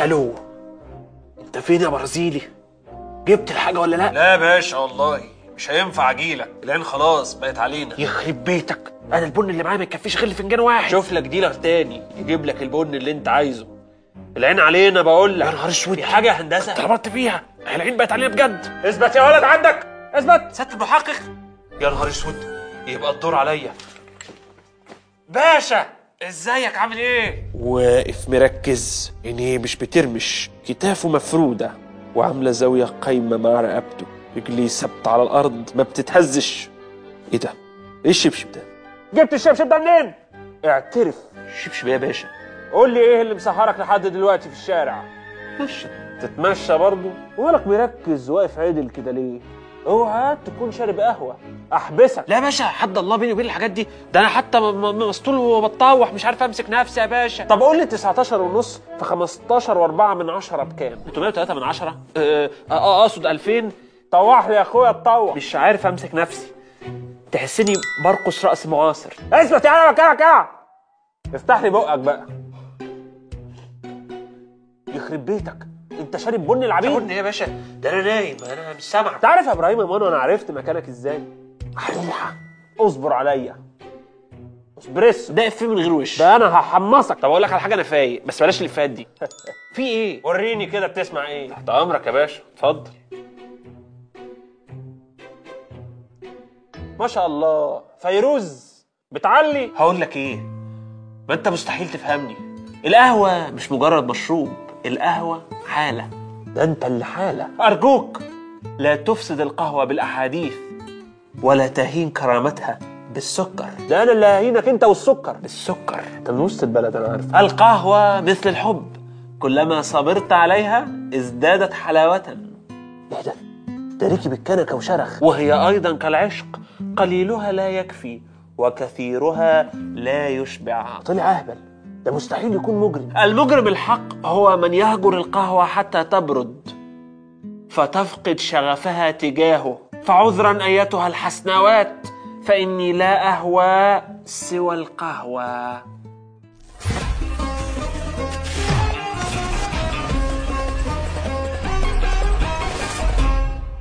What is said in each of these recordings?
ألو أنت فين يا برازيلي جبت الحاجة ولا لأ؟ لا يا باشا والله مش هينفع أجيلك العين خلاص بقت علينا. يخرب بيتك أنا البن اللي معايا ما يكفيش غير فنجان واحد. شوف لك ديلر تاني يجيب لك البن اللي أنت عايزه. العين علينا بقول لك. يا نهار أسود. دي حاجة هندسة؟ طلبت فيها. العين بقت علينا بجد. اثبت يا ولد عندك. اثبت. سياده المحقق يا نهار أسود يبقى الدور عليا. باشا! ازيك؟ عامل إيه؟ واقف مركز. عينيه مش بترمش. كتافه مفرودة وعاملة زاوية قايمة مع رقبته. رجليه ثابتة على الأرض. ما بتتهزش. إيه ده؟ إيه الشبشب ده؟ جبت الشبشب ده منين؟ اعترف. الشبشب يا باشا؟ قول لي إيه اللي مسهرك لحد دلوقتي في الشارع؟ ماشي تتمشى برضه. ومالك مركز واقف عدل كده ليه؟ اوعى تكون شارب قهوة. أحبسك. لا يا باشا حد الله بيني وبين الحاجات دي. ده أنا حتى مسطول وبتطوح مش عارف أمسك نفسي يا باشا. طب قول لي 19 ونص في 15 و4 من 10 بكام؟ 303 من 10 آه، آه، أقصد 2000 طوح لي يا أخويا تطوح مش عارف أمسك نفسي. تحسني برقص رقص معاصر. اثبت يا مكانك يا افتح لي بقك بقى. يخرب بيتك. انت شارب بن العبيد. قلنا إيه يا باشا. ده أنا نايم أنا مش سامعك. انت عارف يا إبراهيم يا مانو أنا عرفت مكانك إزاي. هلحق اصبر عليا. اسبريسو ده إفيه من غير وش. ده أنا هحمصك. طب أقول لك على حاجة أنا فايق بس بلاش اللي فات دي. في إيه؟ وريني كده بتسمع إيه. تحت أمرك يا باشا. اتفضل. ما شاء الله. فيروز بتعلي؟ هقول لك إيه؟ ما انت مستحيل تفهمني. القهوة مش مجرد مشروب. القهوة حالة. ده انت اللي حالة. أرجوك لا تفسد القهوة بالأحاديث ولا تهين كرامتها بالسكر. ده أنا اللي ههينك أنت والسكر. بالسكر. أنت من وسط البلد أنا عارف. القهوة مثل الحب. كلما صبرت عليها ازدادت حلاوه إيه ده؟ ده ركب الكنكة وشرخ. وهي أيضا كالعشق. قليلها لا يكفي وكثيرها لا يشبع. طلع أهبل. ده مستحيل يكون مجرم. المجرم الحق هو من يهجر القهوة حتى تبرد فتفقد شغفها تجاهه. فعذرا أيتها الحسنوات فإني لا أهوى سوى القهوة.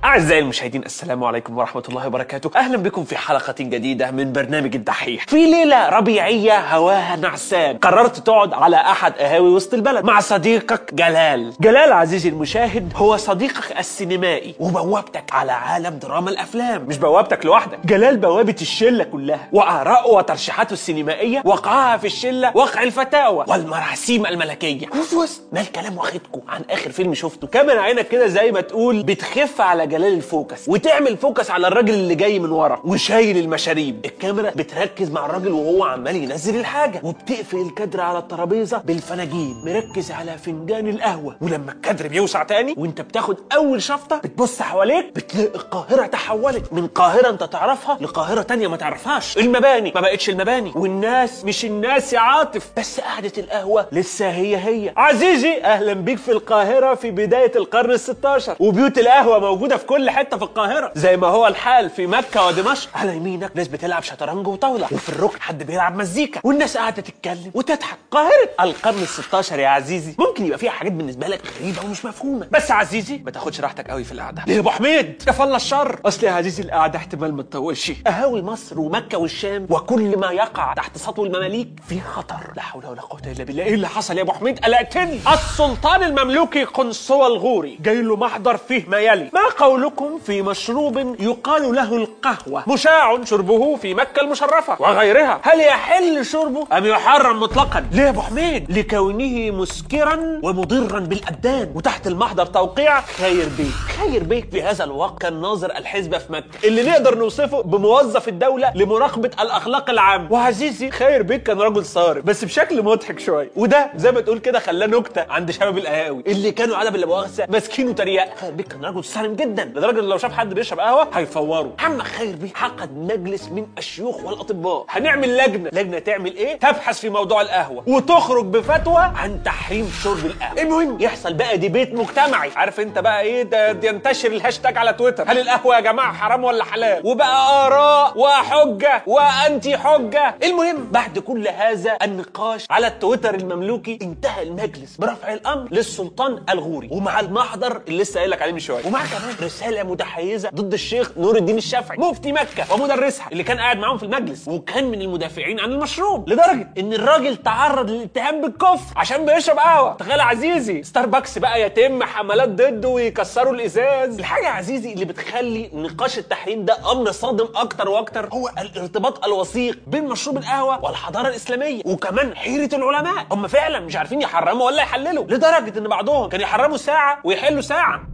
أعزائي المشاهدين السلام عليكم ورحمة الله وبركاته. أهلا بكم في حلقة جديدة من برنامج الدحيح. في ليلة ربيعية هواها نعسان. قررت تقعد على أحد قهاوي وسط البلد مع صديقك جلال. جلال عزيزي المشاهد هو صديقك السينمائي وبوابتك على عالم دراما الأفلام. مش بوابتك لوحدك. جلال بوابة الشلة كلها وآراءه وترشيحاته السينمائية وقعها في الشلة وقع الفتاوى والمراسيم الملكية. وفي وسط ما الكلام واخدكم عن آخر فيلم شفته؟ كاميرا عينك كده زي ما تقول بتخف على جلال الفوكس. وتعمل فوكس على الراجل اللي جاي من ورا وشايل المشاريب. الكاميرا بتركز مع الراجل وهو عمال ينزل الحاجة. وبتقفل الكادر على الترابيزة بالفناجين. مركز على فنجان القهوة. ولما الكادر بيوسع تاني وانت بتاخد أول شفطة بتبص حواليك بتلاقي القاهرة تحولت من قاهرة انت تعرفها لقاهرة تانية ما تعرفهاش. المباني ما بقتش المباني. والناس مش الناس يا عاطف. بس قعدة القهوة لسه هي هي. عزيزي أهلا بيك في القاهرة في بداية القرن ال16 وبيوت القهوة موجودة في كل حتة في القاهرة. زي ما هو الحال في مكة ودمشق. على يمينك ناس بتلعب شطرنج وطاولة. وفي الركن حد بيلعب مزيكا. والناس قاعدة تتكلم وتضحك. قاهرة. القرن ال16 يا عزيزي. ممكن يبقى فيها حاجات بالنسبة لك غريبة ومش مفهومة. بس عزيزي ما تاخدش راحتك قوي في القعدة. ليه يا أبو حميد؟ كفى الشر. أصل يا عزيزي القعدة احتمال ما تطولش. قهاوي مصر ومكة والشام وكل ما يقع تحت سطو المماليك فيه خطر. لا حول ولا قوة إلا بالله. إيه اللي حصل يا أبو حميد؟ قلقتني. السلطان المملوكي قنصوى الغوري جاي له محضر فيه ما يلي. ما قولكم في مشروب يقال له القهوة. مشاع شربه في مكة المشرفة وغيرها. هل يحل شربه أم يحرم مطلقا؟ ليه يا أبو حميد؟ لكونه مسكرا ومضرا بالأبدان. وتحت المحضر توقيع خير بيك. خير بيك في هذا الوقت كان ناظر الحزبه في مكة. اللي نقدر نوصفه بموظف الدولة لمراقبة الأخلاق العامة. وعزيزي خير بيك كان راجل صارم بس بشكل مضحك شوية. وده زي ما تقول كده خلاه نكتة عند شباب القهاوي اللي كانوا عدم لا مؤاخذه ماسكينه تريقه خير بيك كان راجل صارم جدا. جدا لدرجة إن لو شاف حد بيشرب قهوة هيفوره. محمد خير بيه عقد مجلس من الشيوخ والأطباء. هنعمل لجنة. لجنة تعمل إيه؟ تبحث في موضوع القهوة وتخرج بفتوى عن تحريم شرب القهوة. المهم يحصل بقى debate مجتمعي. عارف أنت بقى إيه؟ ده ينتشر الهاشتاج على تويتر. هل القهوة يا جماعة حرام ولا حلال؟ وبقى آراء وحجة و anti حجة المهم بعد كل هذا النقاش على التويتر المملوكي انتهى المجلس برفع الأمر للسلطان الغوري ومع المحضر اللي لسه قايل لك عليه من شوية. ومع كمان رسالة متحيزة ضد الشيخ نور الدين الشافعي مفتي مكة ومدرسها اللي كان قاعد معاهم في المجلس وكان من المدافعين عن المشروب لدرجة إن الراجل تعرض للاتهام بالكفر عشان بيشرب قهوة. تخيل عزيزي ستاربكس بقى يتم حملات ضده ويكسروا الإزاز. الحاجة يا عزيزي اللي بتخلي نقاش التحريم ده أمر صادم أكتر وأكتر هو الارتباط الوثيق بين مشروب القهوة والحضارة الإسلامية وكمان حيرة العلماء. هم فعلا مش عارفين يحرموا ولا يحللوا لدرجة إن بعضهم كان يحرموا ساعة ويحلوا ساعة.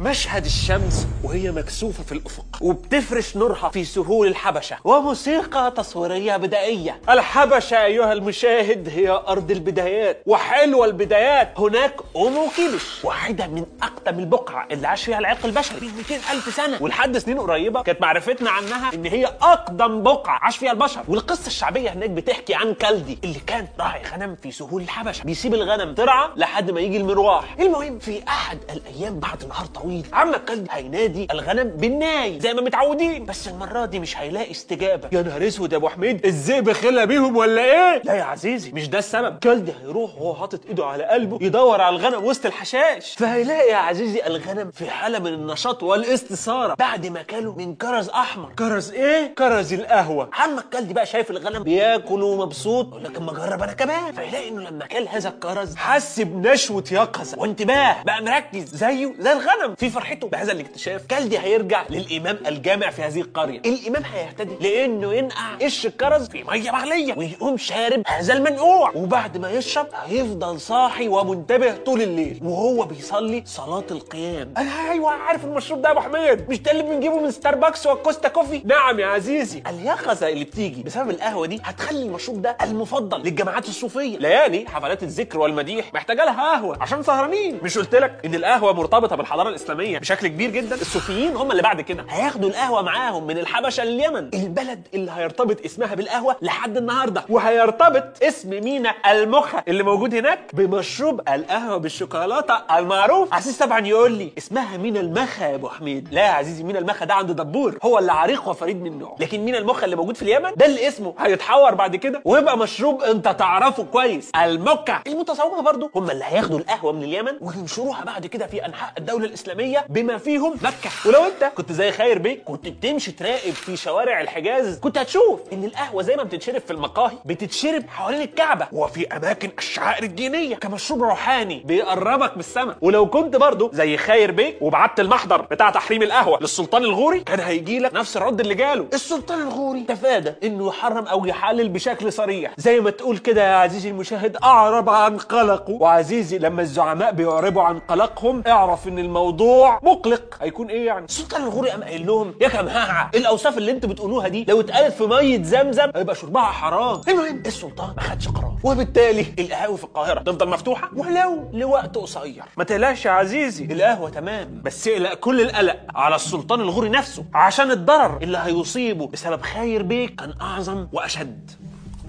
مشهد الشمس وهي مكسوفة في الأفق وبتفرش نورها في سهول الحبشة وموسيقى تصويرية بدائية. الحبشة أيها المشاهد هي أرض البدايات وحلوة البدايات. هناك أم كيبش واحدة من أقدم البقع اللي عاش فيها العرق البشري. من 200 ألف سنة ولحد سنين قريبة كانت معرفتنا عنها إن هي أقدم بقعة عاش فيها البشر. والقصة الشعبية هناك بتحكي عن كلدي اللي كان راعي غنم في سهول الحبشة. بيسيب الغنم ترعى لحد ما يجي المروح. المهم في أحد الأيام بعد نهار طويل عم كالدي هينادي الغنم بالناي زي ما متعودين. بس المرة دي مش هيلاقي استجابة. يا نهار أسود يا أبو حميد الذئب خلى بيهم ولا إيه؟ لا يا عزيزي مش ده السبب. كالدي هيروح وهو حاطط إيده على قلبه يدور على الغنم وسط الحشائش. فهيلاقي يا عزيزي الغنم في حالة من النشاط والاستثارة. بعد ما كلوا من كرز أحمر. كرز إيه؟ كرز القهوة. عم كالدي بقى شايف الغنم بياكل ومبسوط يقول لك اما اجرب أنا كمان. فيلاقي إنه لما كل هذا الكرز حس بنشوة يقظة. وانتباه بقى مركز زيه زي الغنم. في فرحته بهذا الاكتشاف. كالدي هيرجع للإمام الجامع في هذه القرية. الإمام هيهتدي لأنه ينقع قشر الكرز في مية مغليه ويقوم شارب هذا المنقوع. وبعد ما يشرب هيفضل صاحي ومنتبه طول الليل. وهو بيصلي صلاة القيام. أنا أيوه عارف المشروب ده يا أبو حميد. مش ده اللي بنجيبه من ستاربكس والكوستا كوفي؟ نعم يا عزيزي. اليقظة اللي بتيجي بسبب القهوة دي هتخلي المشروب ده المفضل للجماعات الصوفية. ليالي حفلات الذكر والمديح محتاجة لها قهوة. عشان سهرانين. مش قلت لك إن القهوة مرتبطة بالحضارة الإسلامية؟ بشكل كبير جدا الصوفيين هم اللي بعد كده هياخدوا القهوة معاهم من الحبشة لليمن. البلد اللي هيرتبط اسمها بالقهوة لحد النهارده وهيرتبط اسم مينا المخا اللي موجود هناك بمشروب القهوة بالشوكولاتة المعروف. عزيز طبعا يقول لي اسمها مينا المخا يا أبو حميد. لا يا عزيزي مينا المخا ده عند دبور هو اللي عريق وفريد من نوعه. لكن مينا المخا اللي موجود في اليمن ده اللي اسمه هيتحور بعد كده ويبقى مشروب انت تعرفه كويس المكة المتصوفة برضو هم اللي هياخدوا القهوة من اليمن وينشروها بعد كده في أنحاء الدولة الإسلامية. بما فيهم مكة. ولو أنت كنت زي خير بيه كنت بتمشي تراقب في شوارع الحجاز كنت هتشوف إن القهوة زي ما بتتشرب في المقاهي بتتشرب حوالين الكعبة. وفي أماكن الشعائر الدينية كمشروب روحاني بيقربك من السماء. ولو كنت برضو زي خير بيه وبعت المحضر بتاع تحريم القهوة للسلطان الغوري كان هيجي لك نفس الرد اللي جاله. السلطان الغوري تفادى إنه يحرم أو يحلل بشكل صريح. زي ما تقول كده يا عزيزي المشاهد أعرب عن قلقه. وعزيزي لما الزعماء بيعربوا عن قلقهم اعرف إن الموضوع مقلق. هيكون إيه يعني؟ السلطان الغوري قام قايل لهم يا جماعة الأوصاف اللي أنتوا بتقولوها دي لو اتقالت في مية زمزم هيبقى شربها حرام. المهم؟ السلطان ما خدش قرار. وبالتالي؟ القهاوي في القاهرة تفضل مفتوحة. ولو لوقت قصير. ما تقلقش يا عزيزي القهوة تمام بس اقلق كل القلق على السلطان الغوري نفسه عشان الضرر اللي هيصيبه بسبب خير بيك كان أعظم وأشد.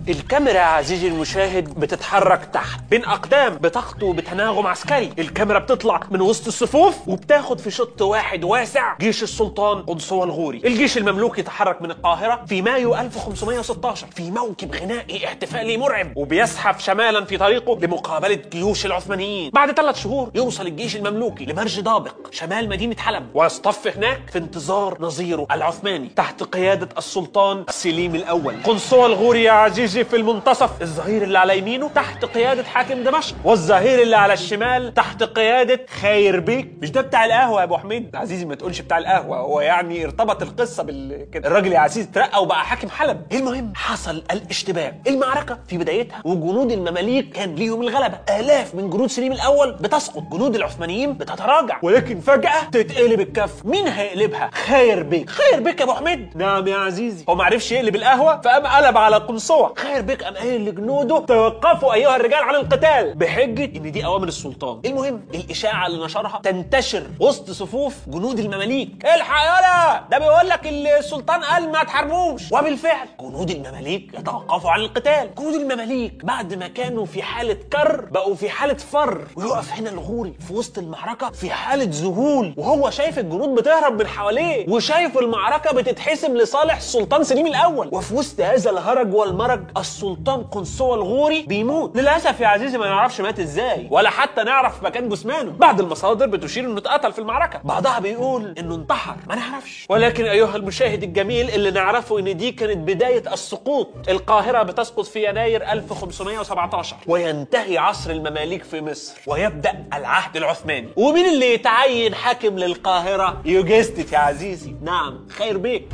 الكاميرا يا عزيزي المشاهد بتتحرك تحت. بين أقدام بتخطو بتناغم عسكري. الكاميرا بتطلع من وسط الصفوف وبتاخد في شط واحد واسع. جيش السلطان قدسوة الغوري الجيش المملوكي تحرك من القاهرة في مايو 1516 في موكب غنائي احتفالي مرعب وبيزحف شمالا في طريقه لمقابلة جيوش العثمانيين. بعد ثلاث شهور يوصل الجيش المملوكي لمرج دابق شمال مدينة حلب ويصطف هناك في انتظار نظيره العثماني تحت قيادة السلطان سليم الأول. قنصوة الغوري يا عزيزي في المنتصف. الظهير اللي على يمينه تحت قيادة حاكم دمشق والظهير اللي على الشمال تحت قيادة خير بيك. مش ده بتاع القهوة يا أبو حميد؟ عزيزي ما تقولش بتاع القهوة هو يعني ارتبط القصة بال كده. الراجل يا عزيزي اترقى وبقى حاكم حلب. المهم؟ حصل الاشتباك المعركة في بدايتها وجنود المماليك كان ليهم الغلبة. آلاف من جنود سليم الأول بتسقط جنود العثمانيين بتتراجع. ولكن فجأة تتقلب الكف. مين هيقلبها؟ خير بيك. خير بيك يا أبو حميد. نعم يا عزيزي. هو ما عرفش يقلب القهوة؟ فقام قلب على قنصوة. خير بيك قام قايل لجنوده توقفوا أيها الرجال عن القتال. بحجة إن دي أوامر السلطان. المهم الإشاعة اللي نشرها تنتشر وسط صفوف جنود المماليك. الحق يالا ده بيقول لك السلطان قال ما تحاربوش. وبالفعل جنود المماليك يتوقفوا عن القتال. جنود المماليك بعد ما كانوا في حالة كر بقوا في حالة فر. ويقف هنا الغوري في وسط المعركة في حالة ذهول. وهو شايف الجنود بتهرب من حواليه وشايف المعركة بتتحسم لصالح السلطان سليم الأول. وفي وسط هذا الهرج والمرج السلطان قنصوة الغوري بيموت. للأسف يا عزيزي ما نعرفش مات إزاي ولا حتى نعرف مكان جثمانه. بعض المصادر بتشير إنه اتقتل في المعركة. بعضها بيقول إنه انتحر. ما نعرفش. ولكن أيها المشاهد الجميل اللي نعرفه إن دي كانت بداية السقوط. القاهرة بتسقط في يناير 1517 وينتهي عصر المماليك في مصر ويبدأ العهد العثماني. ومين اللي يتعين حاكم للقاهرة؟ يوجستت يا عزيزي. نعم خير بيك.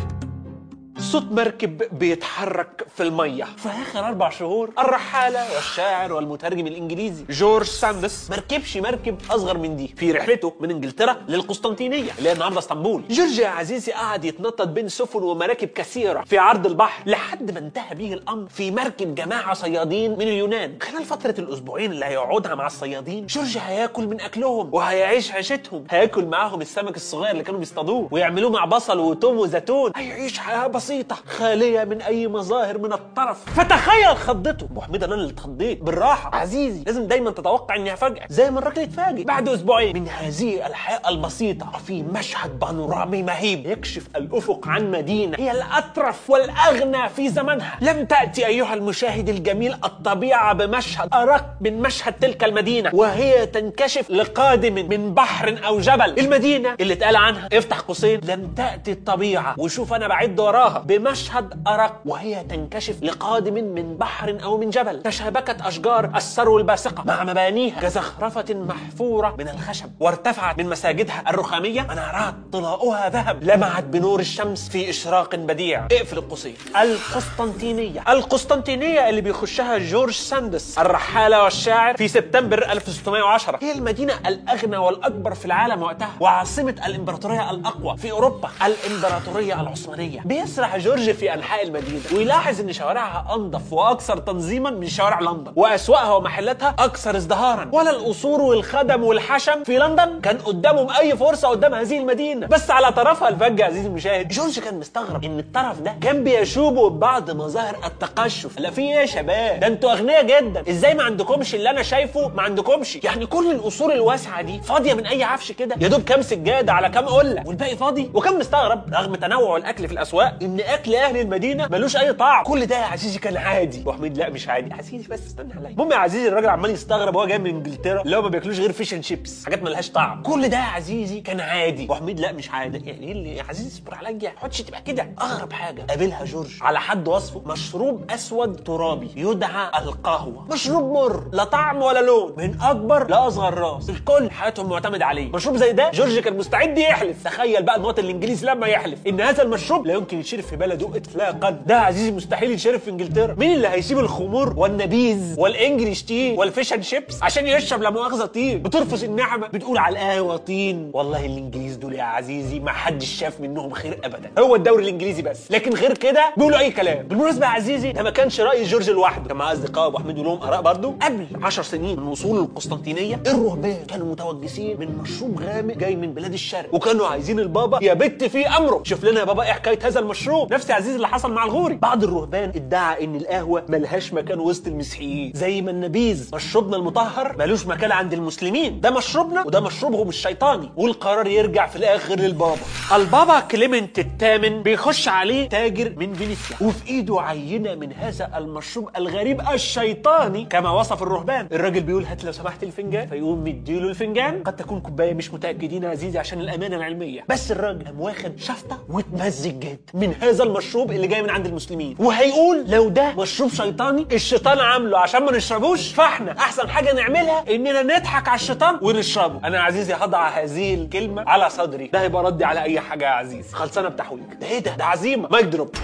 صوت مركب بيتحرك في المية. في آخر أربع شهور. الرحالة والشاعر والمترجم الإنجليزي جورج ساندس. مركبش مركب أصغر من دي. في رحلته من إنجلترا للقسطنطينية اللي هي النهارده إسطنبول. جورج يا عزيزي قعد يتنطط بين سفن ومراكب كثيرة في عرض البحر لحد ما انتهى بيه الأمر في مركب جماعة صيادين من اليونان. خلال فترة الأسبوعين اللي هيقعدها مع الصيادين جورج هياكل من أكلهم وهيعيش عيشتهم. هياكل معاهم السمك الصغير اللي كانوا بيصطادوه ويعملوه مع بصل وتوم وزيتون. هيعيش حياة بسيطة. خالية من أي مظاهر من الطرف. فتخيل خضته. حميد أنا اللي اتخضيت بالراحة. عزيزي. لازم دايما تتوقع إني هفاجئك. زي ما الراجل اتفاجئ بعد أسبوعين. من هذه الحياة البسيطة. في مشهد بانورامي مهيب. يكشف الأفق عن مدينة. هي الأطرف والأغنى في زمنها. لم تأتي أيها المشاهد الجميل الطبيعة بمشهد أرق من مشهد تلك المدينة. وهي تنكشف لقادم من بحر أو جبل. المدينة اللي اتقال عنها. افتح قوسين. لم تأتي الطبيعة. وشوف أنا بعد وراها. بمشهد أرق وهي تنكشف لقادم من بحر أو من جبل. تشابكت أشجار السرو الباسقة مع مبانيها كزخرفة محفورة من الخشب وارتفعت من مساجدها الرخامية. منارات طلاؤها ذهب. لمعت بنور الشمس في إشراق بديع. اقفل القوسين القسطنطينية. القسطنطينية اللي بيخشها جورج ساندس الرحالة والشاعر في سبتمبر 1610 هي المدينة الأغنى والأكبر في العالم وقتها وعاصمة الإمبراطورية الأقوى في أوروبا الإمبراطورية العثمانية. بيسرح جورج في أنحاء المدينة. ويلاحظ إن شوارعها أنظف وأكثر تنظيما من شوارع لندن. وأسواقها ومحلاتها أكثر ازدهارا. ولا القصور والخدم والحشم في لندن كان قدامهم أي فرصة قدام هذه المدينة. بس على طرفها الفج عزيزي المشاهد جورج كان مستغرب إن الطرف ده كان بيشوبه ببعض مظاهر التقشف. لا في إيه يا شباب؟ ده أنتوا أغنياء جدا. إزاي ما عندكمش اللي أنا شايفه ما عندكمش؟ يعني كل القصور الواسعة دي فاضية من أي عفش كده؟ يا دوب كام سجادة على كام قلة. والباقي فاضي؟ وكان مستغرب رغم تنوع الأكل في الأسواق إن أكل أهل المدينة ملوش أي طعم. كل ده يا عزيزي كان عادي. أبو حميد لا مش عادي. عزيزي بس استنى عليا. المهم يا عزيزي الراجل عمال يستغرب وهو جاي من إنجلترا اللي هو ما بياكلوش غير fish and chips حاجات ملهاش طعم. كل ده يا عزيزي كان عادي. أبو حميد لا مش عادي. يعني إيه اللي يا عزيزي اصبر عليا؟ ما تقعدش تبقى كده. أغرب حاجة قابلها جورج على حد وصفه مشروب أسود ترابي يدعى القهوة. مشروب مر لا طعم ولا لون من أكبر لاصغر راس. الكل حياتهم معتمد عليه. مشروب زي ده جورج كان مستعد يحلف. تخيل بقى المواطن الإنجليزي لما يحلف إن هذا المشروب لا يمكن يتشرب في بلده اطلاقا. ده عزيزي مستحيل يتشرب في إنجلترا. مين اللي هيسيب الخمور والنبيذ وال English tea وال fish and chips عشان يشرب لا مؤاخذة طين بترفس النعمة. بتقول على القهوة طين والله الإنجليز دول يا عزيزي ما حدش شاف منهم خير ابدا. هو الدوري الإنجليزي بس. لكن غير كده بيقولوا أي كلام. بالمناسبة يا عزيزي ده ما كانش رأي جورج لوحده. كان معاه أصدقاء أبو حميد ولهم آراء برضه قبل 10 سنين من وصول القسطنطينية الرهبان كانوا متوجسين من مشروب غامق جاي من بلاد الشرق وكانوا عايزين البابا يبت في أمره. شوف لنا يا بابا إيه حكاية هذا المشروب. نفس يا عزيزي اللي حصل مع الغوري. بعض الرهبان ادعى إن القهوة ملهاش مكان وسط المسيحيين. زي ما النبيذ مشروبنا المطهر ملوش مكان عند المسلمين. ده مشروبنا وده مشروبهم الشيطاني. والقرار يرجع في الآخر للبابا. البابا كليمنت الثامن بيخش عليه تاجر من فينيسيا. وفي إيده عينة من هذا المشروب الغريب الشيطاني. كما وصف الرهبان. الراجل بيقول هات لو سمحت الفنجان. فيقوم مديله الفنجان. قد تكون كوباية مش متأكدين يا عزيزي عشان الأمانة العلمية. بس الراجل قام واخد شفطة واتمزج جدا من هذا المشروب اللي جاي من عند المسلمين. وهيقول لو ده مشروب شيطاني الشيطان عامله عشان ما نشربوش فاحنا أحسن حاجة نعملها إننا نضحك على الشيطان ونشربه. أنا يا عزيزي هضع هذه الكلمة على صدري. ده هيبقى ردي على أي حاجة يا عزيزي. خلصانة بتحويج ده إيه ده؟ ده عزيمة. mic drop.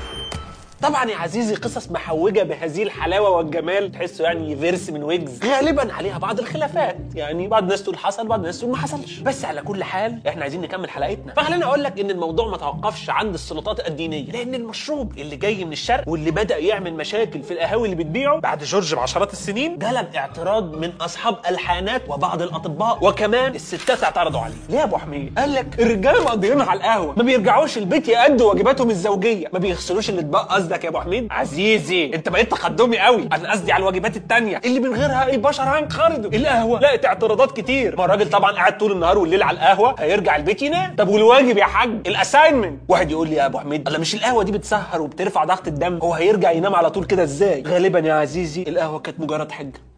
طبعا يا عزيزي قصص محوجة بهذه الحلاوة والجمال تحسه يعني فيرس من ويجز غالبا عليها بعض الخلافات. يعني بعض الناس تقول حصل بعض الناس تقول ما حصلش. بس على كل حال إحنا عايزين نكمل حلقتنا. فخليني أقول لك إن الموضوع ما توقفش عند السلطات الدينية. لأن المشروب اللي جاي من الشرق واللي بدأ يعمل مشاكل في القهاوي اللي بتبيعه بعد جورج بعشرات السنين جلب اعتراض من أصحاب الحانات وبعض الأطباء وكمان الستات اعترضوا عليه. ليه يا أبو حميد؟ قال لك الرجاله على القهوة. ما بيرجعوش البيت يأدوا واجباتهم الزوجية. ما بيغسلوش الإطباق قصدك يا ابو حميد؟ عزيزي انت بقيت تقدمي قوي. أنا قصدي على الواجبات التانية. اللي من غيرها البشر هينقرضوا القهوة. لقت اعتراضات كتير. ما الراجل طبعا قاعد طول النهار والليل على القهوة هيرجع البيت ينام. طب والواجب يا حاج؟ ال assignment. واحد يقول لي يا ابو حميد الله مش القهوة دي بتسهر وبترفع ضغط الدم؟ هو هيرجع ينام على طول كده إزاي؟ غالبا يا عزيزي القهوة كانت مجرد حجة.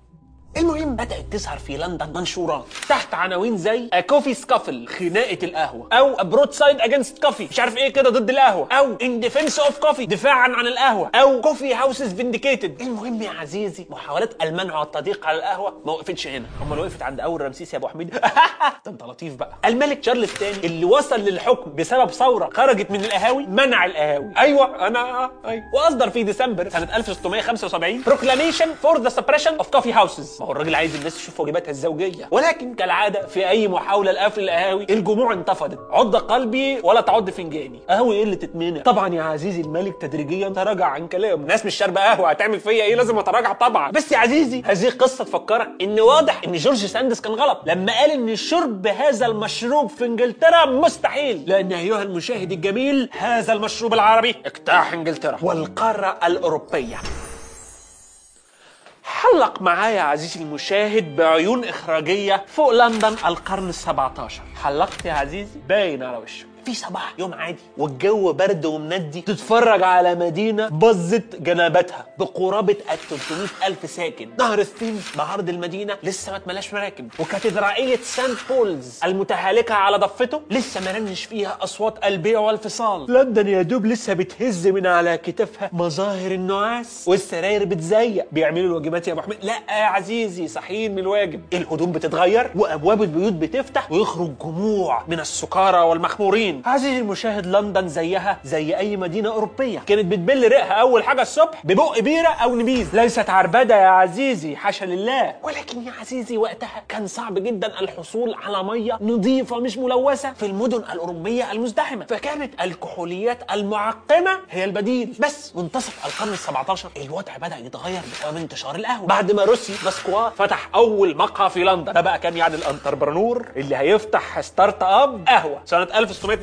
المهم بدأت تظهر في لندن منشورات تحت عناوين زي coffee scuffle خناقة القهوة أو broadside against coffee مش عارف إيه كده ضد القهوة أو in defence of coffee دفاعا عن القهوة أو coffee houses vindicated المهم يا عزيزي محاولات المنع والتضييق على القهوة ما وقفتش هنا. أمال وقفت عند أول رمسيس يا أبو حميد؟ ده أنت لطيف بقى. الملك تشارلز الثاني اللي وصل للحكم بسبب ثورة خرجت من القهاوي منع القهاوي. أيوه أنا أيوه. وأصدر في ديسمبر سنة 1675 proclamation for the suppression of coffee houses ما هو الراجل عايز الناس تشوف واجباتها الزوجية. ولكن كالعادة في أي محاولة لقفل القهاوي الجموع انتفضت. عض قلبي ولا تعض فنجاني. قهوة إيه اللي تتمنع؟ طبعا يا عزيزي الملك تدريجيا تراجع عن كلامه. الناس مش شاربة قهوة هتعمل فيا إيه؟ لازم أتراجع طبعا. بس يا عزيزي هذه قصة تفكرك إن واضح إن جورج ساندس كان غلط. لما قال إن شرب هذا المشروب في إنجلترا مستحيل. لأن أيها المشاهد الجميل هذا المشروب العربي. اجتاح إنجلترا. والقارة الأوروبية. حلق معايا يا عزيزي المشاهد بعيون إخراجية فوق لندن القرن السبعة عشر حلقت يا عزيزي؟ باين على وشك. في صباح. يوم عادي. والجو برد ومندي تتفرج على مدينة بظت جنباتها بقرابة ال 300 ألف ساكن. نهر الثيمز بعرض المدينة لسه ما اتملاش مراكب. وكاتدرائية سانت بولز المتهالكة على ضفته لسه ما رنش فيها أصوات البيع والفصال. لندن يا دوب لسه بتهز من على كتافها مظاهر النعاس. والسراير بتزيق. بيعملوا الواجبات يا أبو حميد لا يا عزيزي صحيين من الواجب. الهدوم بتتغير. وأبواب البيوت بتفتح. ويخرج جموع من السكارى والمخمورين. عزيزي المشاهد لندن زيها زي أي مدينة أوروبية. كانت بتبل ريقها أول حاجة الصبح ببق بيرة أو نبيذ. ليست عربدة يا عزيزي حاشا لله. ولكن يا عزيزي وقتها كان صعب جدا الحصول على مية نظيفة مش ملوثة في المدن الأوروبية المزدحمة. فكانت الكحوليات المعقمة هي البديل. بس منتصف القرن ال17 الوضع بدأ يتغير بسبب انتشار القهوة. بعد ما روسي باسكوا فتح أول مقهى في لندن ده بقى كان يعني ال entrepreneur اللي هيفتح startup قهوة. سنة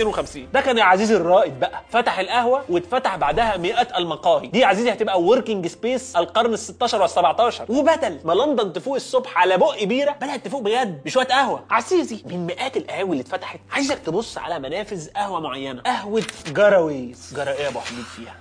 1652 ده كان يا عزيزي الرائد بقى. فتح القهوة واتفتح بعدها مئات المقاهي. دي يا عزيزي هتبقى working space القرن ال16 وال17 وبدل ما لندن تفوق الصبح على بق بيرة بدأت تفوق بجد بشوية قهوة. عزيزي من مئات القهاوي اللي اتفتحت عايزك تبص على منافذ قهوة معينة. قهوة جراويز. جرى إيه يا أبو حميد فيها.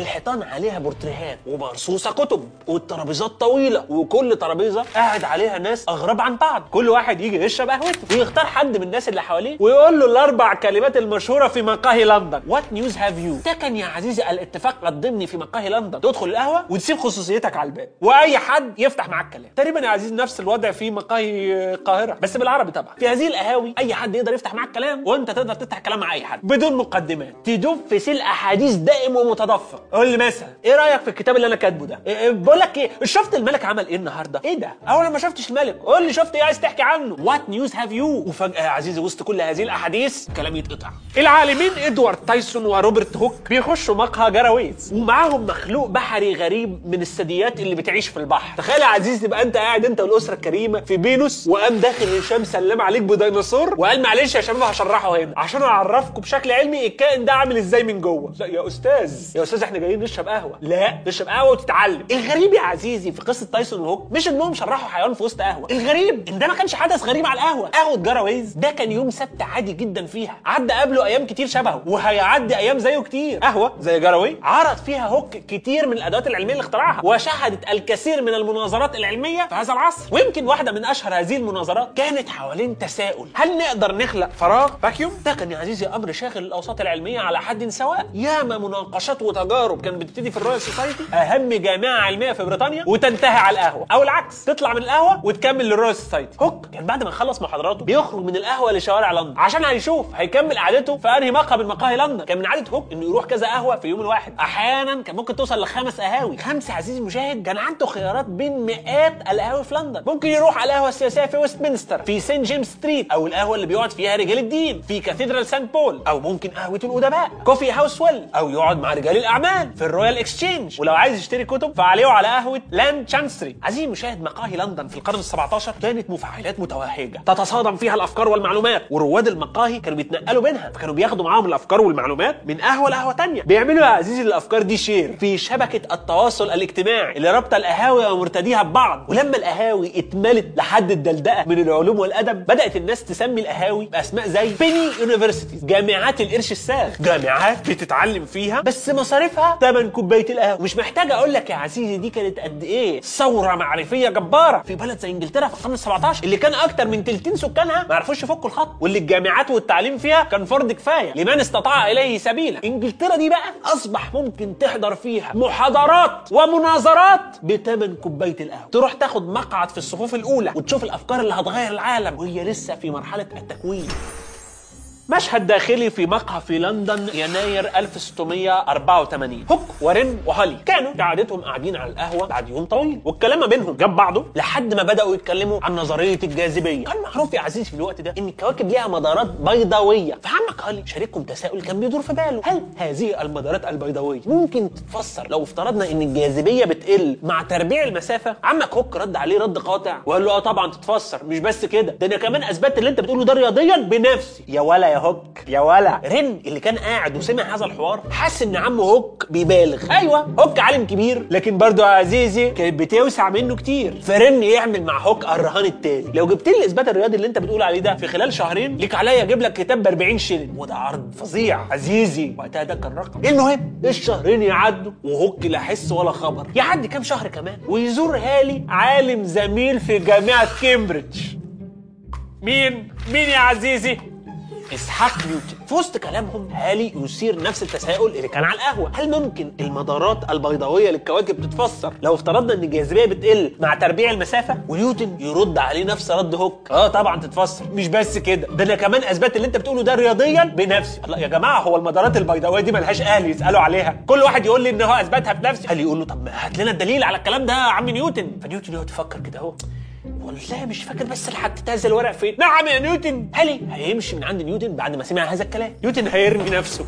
الحيطان عليها بورتريهات ومرصوصه كتب والترابيزات طويلة وكل ترابيزة قاعد عليها ناس أغراب عن بعض. كل واحد يجي يشرب قهوته ويختار حد من الناس اللي حواليه ويقول له الأربع كلمات المشهورة في مقاهي لندن. What news have you كان يا عزيزي الاتفاق الضمني في مقاهي لندن. تدخل القهوة وتسيب خصوصيتك على الباب وأي حد يفتح معاك كلام. تقريبا يا عزيزي نفس الوضع في مقاهي القاهرة بس بالعربي طبعا. في هذه القهاوي أي حد يقدر يفتح معاك كلام وأنت تقدر تفتح كلام مع أي حد بدون مقدمات. تدوب في سيل أحاديث دائم ومتدفق. قول لي مثلا. إيه رأيك في الكتاب اللي أنا كاتبه ده؟ إيه إيه بقول لك إيه شفت الملك عمل إيه النهارده؟ إيه ده؟ اول ما شفتش الملك. قول لي شفت إيه؟ عايز تحكي عنه. What news have you وفجأة يا عزيزي وسط كل هذه الأحاديث كلام يتقطع. العالمين إدوارد تايسون وروبرت هوك بيخشوا مقهى جراويز ومعاهم مخلوق بحري غريب من الثدييات اللي بتعيش في البحر. تخيل يا عزيزي تبقى انت قاعد انت والأسرة الكريمة في فينوس وقام داخل هشام سلم عليك بديناصور وقال معلش يا شباب هشرحه هنا عشان أعرفكم بشكل علمي الكائن ده عامل إزاي من جوه. لا يا أستاذ يا أستاذ إحنا جايين نشرب قهوة. لا. تشرب قهوة وتتعلم. الغريب يا عزيزي في قصة تايسون وهوك مش انهم شرحوا حيوان في وسط قهوة. الغريب. إن ده ما كانش حدث غريب على القهوة. قهوة جراويز ده كان يوم سبت عادي جدا فيها. عدى قبله أيام كتير شبهه وهيعدي أيام زيه كتير. قهوة زي جراويز عرض فيها هوك كتير من الأدوات العلمية اللي اخترعها وشهدت الكثير من المناظرات العلمية في هذا العصر. ويمكن واحدة من أشهر هذه المناظرات كانت حوالين تساؤل. هل نقدر نخلق فراغ؟ vacuum؟ ده كان يا عزيزي أمر شاغل الأوساط العلمية على حد سواء. ياما مناقشات وتجارب تجارب كانت بتبتدي في ال Royal Society أهم جامعة علمية في بريطانيا وتنتهي على القهوة. أو العكس تطلع من القهوة وتكمل لل Royal Society. هوك كان بعد ما يخلص محاضراته بيخرج من القهوة لشوارع لندن. عشان هيشوف هيكمل قعدته في أنهي مقهى من مقاهي لندن. كان من عادة هوك إنه يروح كذا قهوة في اليوم الواحد. أحيانا كان ممكن توصل لخمس قهاوي. خمسه عزيزي المشاهد كان عنده خيارات بين مئات القهاوي في لندن. ممكن يروح على القهوة السياسية في ويستمنستر في St. James Street أو القهوة اللي بيقعد فيها رجال الدين في cathedral سانت بول أو ممكن قهوة الأدباء coffee house ويل أو يقعد مع رجال الأعمال. في ال Royal Exchange. ولو عايز يشتري كتب فعليه على قهوة لين تشانسري. عزيزي المشاهد مقاهي لندن في القرن ال17 كانت مفاعلات متوهجة تتصادم فيها الأفكار والمعلومات. ورواد المقاهي كانوا بيتنقلوا بينها فكانوا بياخدوا معاهم الأفكار والمعلومات من قهوة لقهوة تانية. بيعملوا يا عزيزي الأفكار دي share في شبكة التواصل الاجتماعي اللي رابطة القهاوي ومرتاديها ببعض. ولما القهاوي اتملت لحد الدلدقة من العلوم والأدب بدأت الناس تسمي القهاوي بأسماء زي بيني يونيفرسيتي جامعات القرش الساغ جامعات بتتعلم فيها بس مصاريفها ثمن كوبايه القهوه مش محتاج أقول لك يا عزيزي دي كانت قد إيه؟ ثورة معرفية جبارة. في بلد زي إنجلترا في القرن ال17 اللي كان أكتر من تلتين سكانها ما عرفوش يفكوا الخط. واللي الجامعات والتعليم فيها كان فرض كفاية. لمن استطاع إليه سبيلا. إنجلترا دي بقى أصبح ممكن تحضر فيها محاضرات ومناظرات بثمن كوبايه القهوه تروح تاخد مقعد في الصفوف الأولى وتشوف الأفكار اللي هتغير العالم وهي لسه في مرحلة التكوين. مشهد داخلي في مقهى في لندن يناير 1684 هوك ورين وهالي. كانوا كعادتهم قاعدين على القهوة بعد يوم طويل. والكلام ما بينهم جاب بعضه لحد ما بدأوا يتكلموا عن نظرية الجاذبية. كان معروف يا عزيزي في الوقت ده إن الكواكب ليها مدارات بيضاوية. فعمك هالي شاركهم تساؤل كان بيدور في باله. هل هذه المدارات البيضاوية ممكن تتفسر لو افترضنا إن الجاذبية بتقل مع تربيع المسافة؟ عمك هوك رد عليه رد قاطع. وقال له آه طبعا تتفسر مش بس كده. ده أنا كمان أثبتت اللي أنت بتقوله ده رياضيا بنفسي. يا ولا يا هوك. يا ولا. رين اللي كان قاعد وسمع هذا الحوار حس إن عمه هوك بيبالغ. أيوه. هوك عالم كبير لكن برضه يا عزيزي كانت بتوسع منه كتير. فرين يعمل مع هوك الرهان التالي لو جبت لي الاثبات الرياضي اللي أنت بتقول عليه ده في خلال شهرين ليك عليا أجيب لك كتاب ب 40 شيلين. وده عرض فظيع. عزيزي وقتها ده كان رقم. المهم الشهرين يعدوا وهوك لا حس ولا خبر. يعدي كام شهر كمان ويزور هالي عالم زميل في جامعة كامبريدج مين؟ مين يا عزيزي؟ إسحاق نيوتن. في وسط كلامهم هالي يثير نفس التساؤل اللي كان على القهوة. هل ممكن المدارات البيضاوية للكواكب تتفسر؟ لو افترضنا إن الجاذبية بتقل مع تربيع المسافة ونيوتن يرد عليه نفس رد هوك. آه طبعا تتفسر. مش بس كده. ده أنا كمان اثبت اللي أنت بتقوله ده رياضيا بنفسي. الله يا جماعة هو المدارات البيضاوية دي ملهاش أهل يسألوا عليها؟ كل واحد يقول لي إن هو اثبتها بنفسه. قال يقول له طب هات لنا الدليل على الكلام ده يا عم نيوتن؟ فنيوتن يقعد يفكر كده أهو. والله مش فاكر بس حطيت هذا الورق فين نعم يا نيوتن. هالي هيمشي من عند نيوتن بعد ما سمع هذا الكلام؟ نيوتن هيرمي نفسه.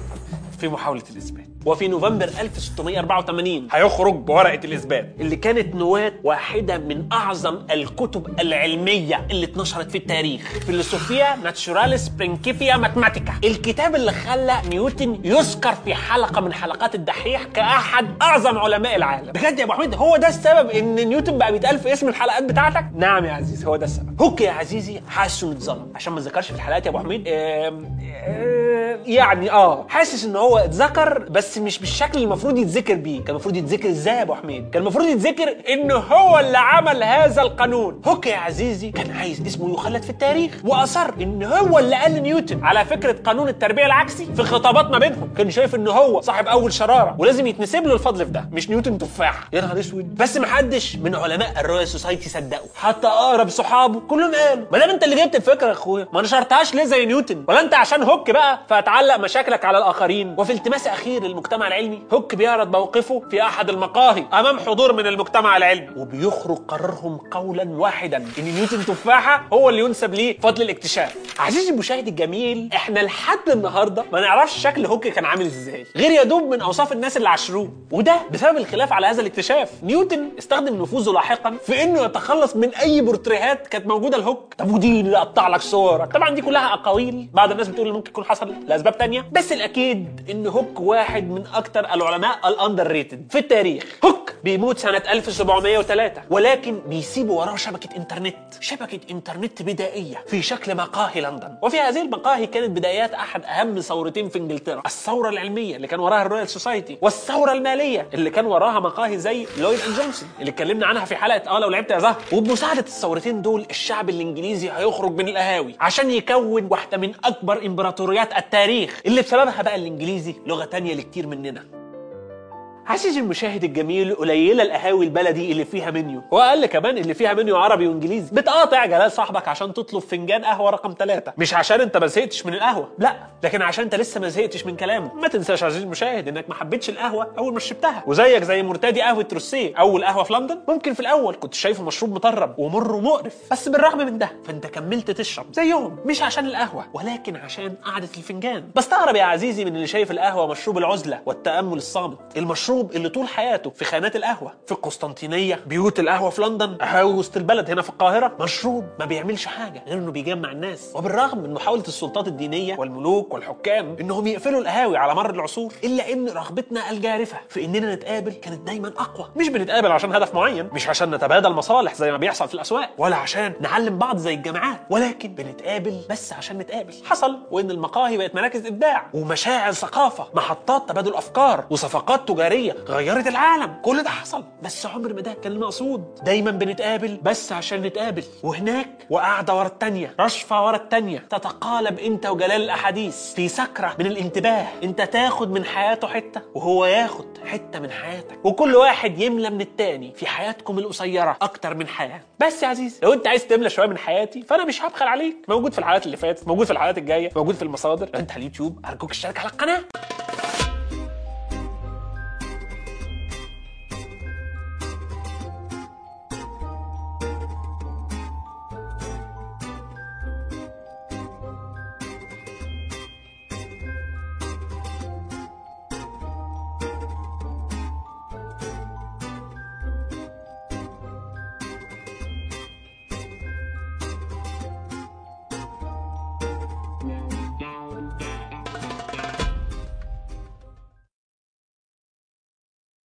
في محاولة الإثبات. وفي نوفمبر 1684 هيخرج بورقة الإثبات اللي كانت نواة واحدة من أعظم الكتب العلمية اللي اتنشرت في التاريخ. Philosophiae Naturalis Principia Mathematica. الكتاب اللي خلى نيوتن يذكر في حلقة من حلقات الدحيح كأحد أعظم علماء العالم. بجد يا أبو حميد هو ده السبب إن نيوتن بقى بيتقال في اسم الحلقات بتاعتك؟ نعم يا عزيزي هو ده السبب. هوك يا عزيزي حاسس إنه اتظلم. عشان ما ذكرش في الحلقات يا أبو حميد يعني آه حاسس إن هو اتذكر بس مش بالشكل اللي المفروض يتذكر بيه. كان المفروض يتذكر إزاي يا أبو حميد؟ كان المفروض يتذكر إن هو اللي عمل هذا القانون. هوك يا عزيزي. كان عايز اسمه يخلد في التاريخ وأصر إن هو اللي قال لنيوتن على فكرة قانون التربيع العكسي في خطابات ما بينهم. كان شايف إن هو صاحب أول شرارة ولازم يتنسب له الفضل في ده مش نيوتن تفاح. يا نهار أسود. بس ما حدش من علماء ال Royal Society صدقوا حتى أقرب صحابه كلهم قالوا ما دام أنت اللي جبت الفكرة يا أخويا ما نشرتهاش ليه زي نيوتن؟ ولا أنت عشان هوك بقى فتعلق مشاكلك على الآخرين. وفي التماس أخير للمجتمع العلمي هوك بيعرض موقفه في أحد المقاهي أمام حضور من المجتمع العلمي. وبيخرج قرارهم قولا واحدا إن نيوتن تفاحة هو اللي ينسب ليه فضل الاكتشاف. عزيزي المشاهد الجميل إحنا لحد النهارده ما نعرفش شكل هوك كان عامل إزاي. غير يا دوب من أوصاف الناس اللي عاشروه وده بسبب الخلاف على هذا الاكتشاف. نيوتن استخدم نفوذه لاحقا في إنه يتخلص من أي بورتريهات كانت موجودة لهوك. طب ودي اللي قطع لك صورك طبعا دي كلها أقاويل بعض الناس بتقول إن ممكن يكون حصل لأسباب تانية. بس الأكيد إن هوك واحد من أكتر العلماء ال underrated في التاريخ. هوك! بيموت سنة 1703 ولكن بيسيب وراه شبكة إنترنت. شبكة إنترنت بدائية في شكل مقاهي لندن. وفي هذه المقاهي كانت بدايات أحد أهم ثورتين في إنجلترا الثورة العلمية اللي كان وراها ال Royal Society والثورة المالية اللي كان وراها مقاهي زي لويد and جونسون اللي اتكلمنا عنها في حلقة آه لو لعبت يا زهر. وبمساعدة الثورتين دول الشعب الإنجليزي هيخرج من القهاوي عشان يكون واحدة من أكبر إمبراطوريات التاريخ اللي بسببها بقى الإنجليزي لغة تانية لكتير مننا. عزيزي المشاهد الجميل قليلة القهاوي البلدي اللي فيها منيو. وأقل كمان اللي فيها منيو عربي وإنجليزي. بتقاطع جلال صاحبك عشان تطلب فنجان قهوة رقم ثلاثة مش عشان أنت ما زهقتش من القهوة. لا لكن عشان أنت لسه ما زهقتش من كلامه. ما تنساش عزيزي المشاهد إنك ما حبيتش القهوة أول ما شربتها. وزيك زي مرتادي قهوة روزيه. أول قهوة في لندن؟ ممكن في الأول. كنت شايفه مشروب مطرب ومر ومقرف. بس بالرغم من ده فأنت كملت تشرب. زيهم. مش عشان القهوة ولكن عشان قعدة الفنجان. بستغرب يا عزيزي من اللي شايف القهوة مشروب العزلة والتأمل الصامت. المشروب اللي طول حياته في خانات القهوة في القسطنطينيه بيوت القهوة في لندن قهاوي وسط البلد هنا في القاهرة. مشروب ما بيعملش حاجة غير إنه بيجمع الناس. وبالرغم من محاولة السلطات الدينية والملوك والحكام إنهم يقفلوا القهاوي على مر العصور إلا إن رغبتنا الجارفة في إننا نتقابل كانت دايما أقوى. مش بنتقابل عشان هدف معين مش عشان نتبادل مصالح زي ما بيحصل في الأسواق ولا عشان نعلم بعض زي الجامعات ولكن بنتقابل بس عشان نتقابل. حصل وإن المقاهي بقت مراكز إبداع ومشاعر ثقافة محطات تبادل أفكار وصفقات تجارية غيرت العالم. كل ده حصل. بس عمر ما ده كان المقصود دايما بنتقابل بس عشان نتقابل. وهناك وقاعدة ورا التانية رشفة ورا التانية. تتقالب أنت وجلال الأحاديث في سكرة من الانتباه. أنت تاخد من حياته حتة وهو ياخد حتة من حياتك. وكل واحد يملى من التاني في حياتكم القصيرة أكتر من حياة. بس يا عزيزي لو أنت عايز تملى شوية من حياتي فأنا مش هبخل عليك. موجود في الحلقات اللي فاتت موجود في الحلقات الجاية موجود في المصادر. لو أنت على اليوتيوب أرجوك اشترك على القناة.